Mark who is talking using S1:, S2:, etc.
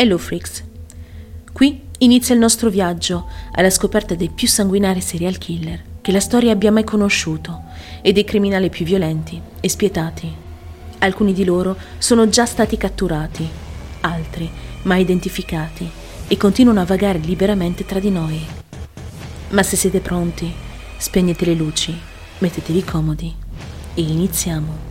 S1: Hello Freaks. Qui inizia il nostro viaggio alla scoperta dei più sanguinari serial killer che la storia abbia mai conosciuto e dei criminali più violenti e spietati. Alcuni di loro sono già stati catturati, altri mai identificati e continuano a vagare liberamente tra di noi. Ma se siete pronti, spegnete le luci, mettetevi comodi e iniziamo.